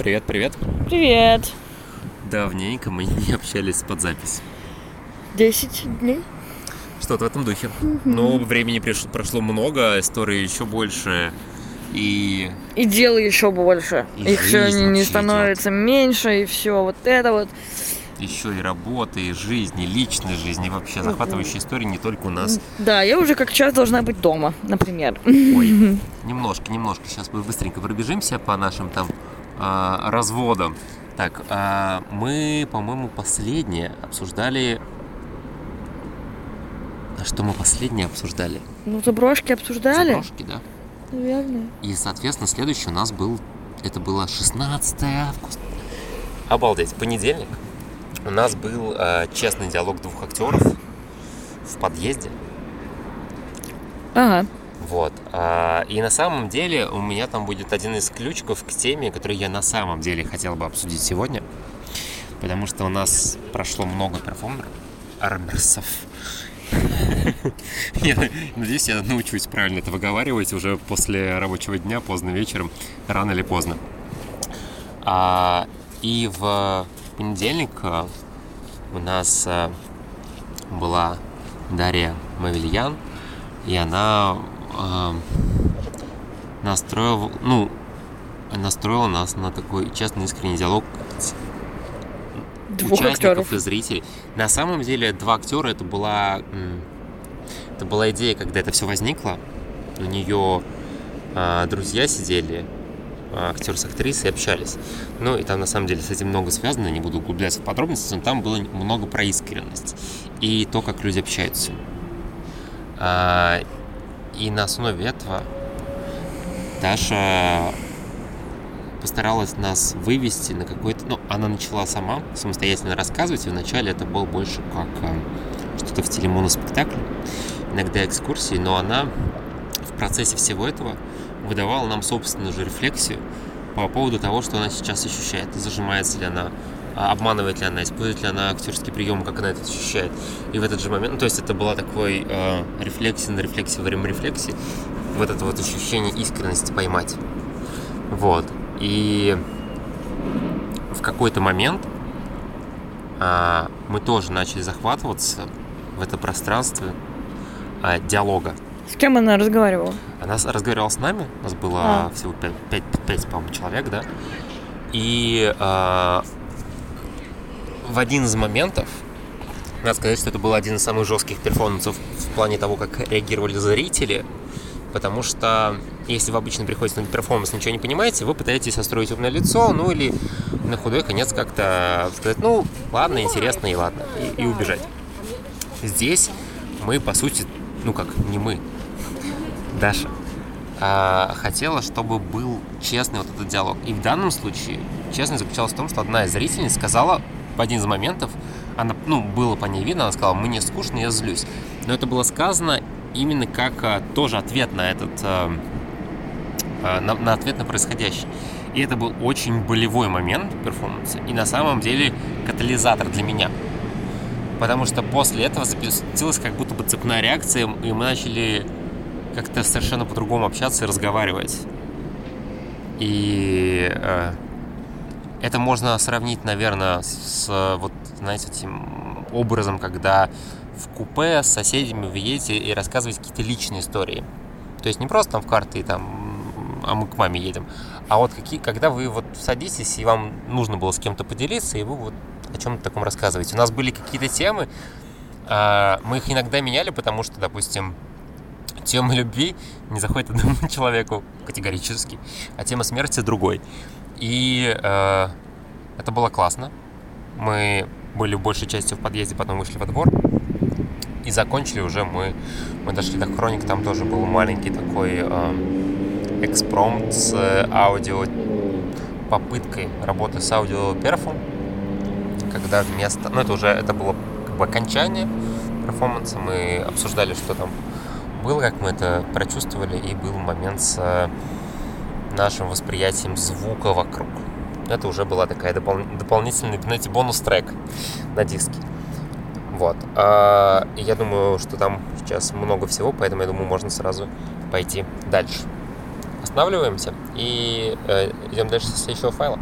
Привет, привет. Привет. Давненько мы не общались под запись. Десять дней. Что-то в этом духе. Но времени приш- прошло много, истории еще больше. И И дел еще больше. И Их все не, не становится меньше, и все вот это вот. еще и работа, и жизнь, и личная жизнь, и вообще захватывающие истории не только у нас. Да, я уже как час должна быть дома, например. Ой, немножко, немножко. Сейчас мы быстренько пробежимся по нашим там а, разводам. Так, а, мы, по-моему, последнее обсуждали... А что мы последнее обсуждали? Ну, заброшки обсуждали? Заброшки, да? Наверное. И, соответственно, следующий у нас был... Это было 16 августа. Обалдеть, понедельник. У нас был э, честный диалог двух актеров в подъезде. Ага. Вот. а, И на самом деле у меня там будет один из ключиков к теме, который я на самом деле хотел бы обсудить сегодня. Потому что у нас прошло много перформеров, армерсов. Я надеюсь, я научусь правильно это выговаривать уже после рабочего дня, поздно вечером, рано или поздно. А, И в понедельник а, у нас была Дарья Мавильян, и она а, настроила, ну, настроила нас на такой честный искренний диалог Двух участников актеров. и зрителей. На самом деле два актера это была это была идея, когда это все возникло. У нее а, друзья сидели, а, актер с актрисой, общались. Ну и там на самом деле с этим много связано, не буду углубляться в подробности, но там было много про искренность и то, как люди общаются. И на основе этого Даша постаралась нас вывести на какой-то... Ну, она начала сама самостоятельно рассказывать, и вначале это было больше как э, что-то в стиле моноспектакля, иногда экскурсии, но она в процессе всего этого выдавала нам собственную же рефлексию по поводу того, что она сейчас ощущает, зажимается ли она, обманывает ли она, использует ли она актерский прием, как она это ощущает. И в этот же момент, ну, то есть это была такой э, рефлексия на рефлексии во время рефлексии, вот это вот ощущение искренности поймать. Вот. И в какой-то момент а, мы тоже начали захватываться в это пространство а, диалога. С кем она разговаривала? Она разговаривала с нами, у нас было А. всего 5, по-моему, человек, да. И а, в один из моментов, надо сказать, что это был один из самых жестких перформансов в плане того, как реагировали зрители, потому что если вы обычно приходите на перформанс, ничего не понимаете, вы пытаетесь состроить умное лицо, ну или на худой конец как-то сказать, ну, ладно, интересно и ладно, и, и убежать. Здесь мы, по сути, ну как, не мы, Даша, а, хотела, чтобы был честный вот этот диалог. И в данном случае честность заключалась в том, что одна из зрительниц сказала один из моментов, она, ну, было по ней видно, она сказала, мне скучно, я злюсь. Но это было сказано именно как а, тоже ответ на этот, а, а, на, на ответ на происходящее. И это был очень болевой момент перформанса. И на самом деле катализатор для меня. Потому что после этого запустилась как будто бы цепная реакция, и мы начали как-то совершенно по-другому общаться и разговаривать. И э, это можно сравнить, наверное, с вот, знаете, этим образом, когда в купе с соседями вы едете и рассказываете какие-то личные истории. То есть не просто там в карты, там, а мы к маме едем, а вот какие, когда вы вот садитесь, и вам нужно было с кем-то поделиться, и вы вот о чем-то таком рассказываете. У нас были какие-то темы, а, мы их иногда меняли, потому что, допустим, тема любви не заходит одному человеку категорически, а тема смерти другой. И э, это было классно. Мы были большей частью в подъезде, потом вышли во двор. И закончили уже мы, мы дошли до хроник, там тоже был маленький такой э, экспромт с э, аудио, попыткой работы с аудио перфом, когда вместо, ну это уже, это было как бы окончание перформанса, мы обсуждали, что там было, как мы это прочувствовали, и был момент с э, нашим восприятием звука вокруг. Это уже была такая допол- дополнительный, знаете, бонус-трек на диске. Вот. А, я думаю, что там сейчас много всего, поэтому я думаю, можно сразу пойти дальше. Останавливаемся и э, идем дальше со следующего файла.